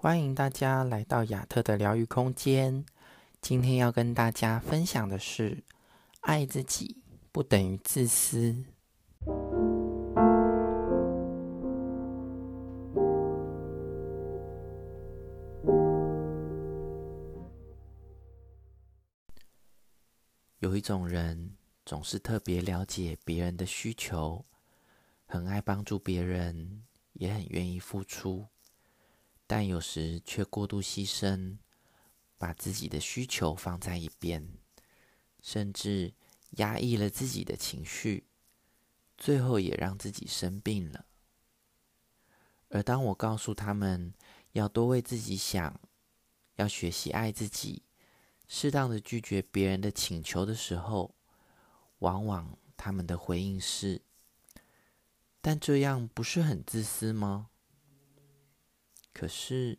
欢迎大家来到亚特的疗愈空间。今天要跟大家分享的是，爱自己不等于自私。有一种人总是特别了解别人的需求，很爱帮助别人，也很愿意付出。但有时却过度牺牲，把自己的需求放在一边，甚至压抑了自己的情绪，最后也让自己生病了。而当我告诉他们要多为自己想，要学习爱自己，适当的拒绝别人的请求的时候，往往他们的回应是：“但这样不是很自私吗？”可是，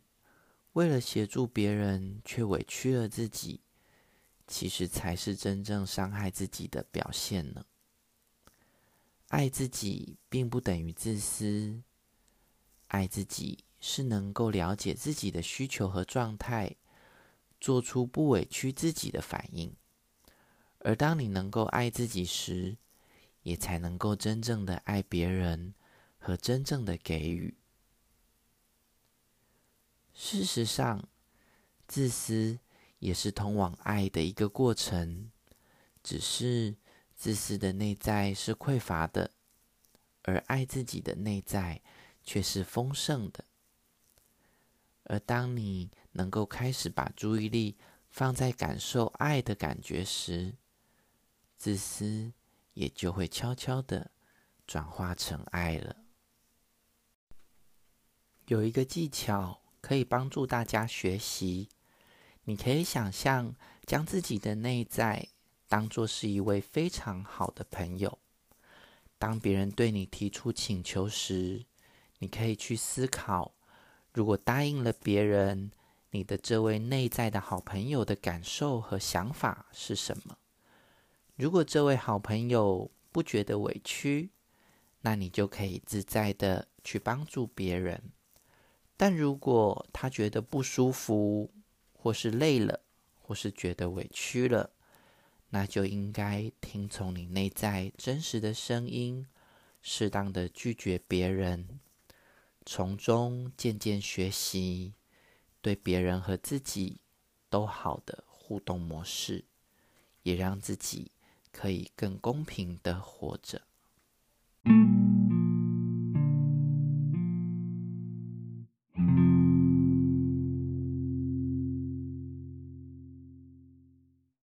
为了协助别人却委屈了自己，其实才是真正伤害自己的表现呢。爱自己并不等于自私，爱自己是能够了解自己的需求和状态，做出不委屈自己的反应。而当你能够爱自己时，也才能够真正的爱别人和真正的给予。事实上，自私也是通往爱的一个过程，只是自私的内在是匮乏的，而爱自己的内在却是丰盛的。而当你能够开始把注意力放在感受爱的感觉时，自私也就会悄悄地转化成爱了。有一个技巧。可以帮助大家学习。你可以想象，将自己的内在当做是一位非常好的朋友。当别人对你提出请求时，你可以去思考：如果答应了别人，你的这位内在的好朋友的感受和想法是什么？如果这位好朋友不觉得委屈，那你就可以自在的去帮助别人。但如果他觉得不舒服，或是累了，或是觉得委屈了，那就应该听从你内在真实的声音，适当的拒绝别人，从中渐渐学习对别人和自己都好的互动模式，也让自己可以更公平的活着。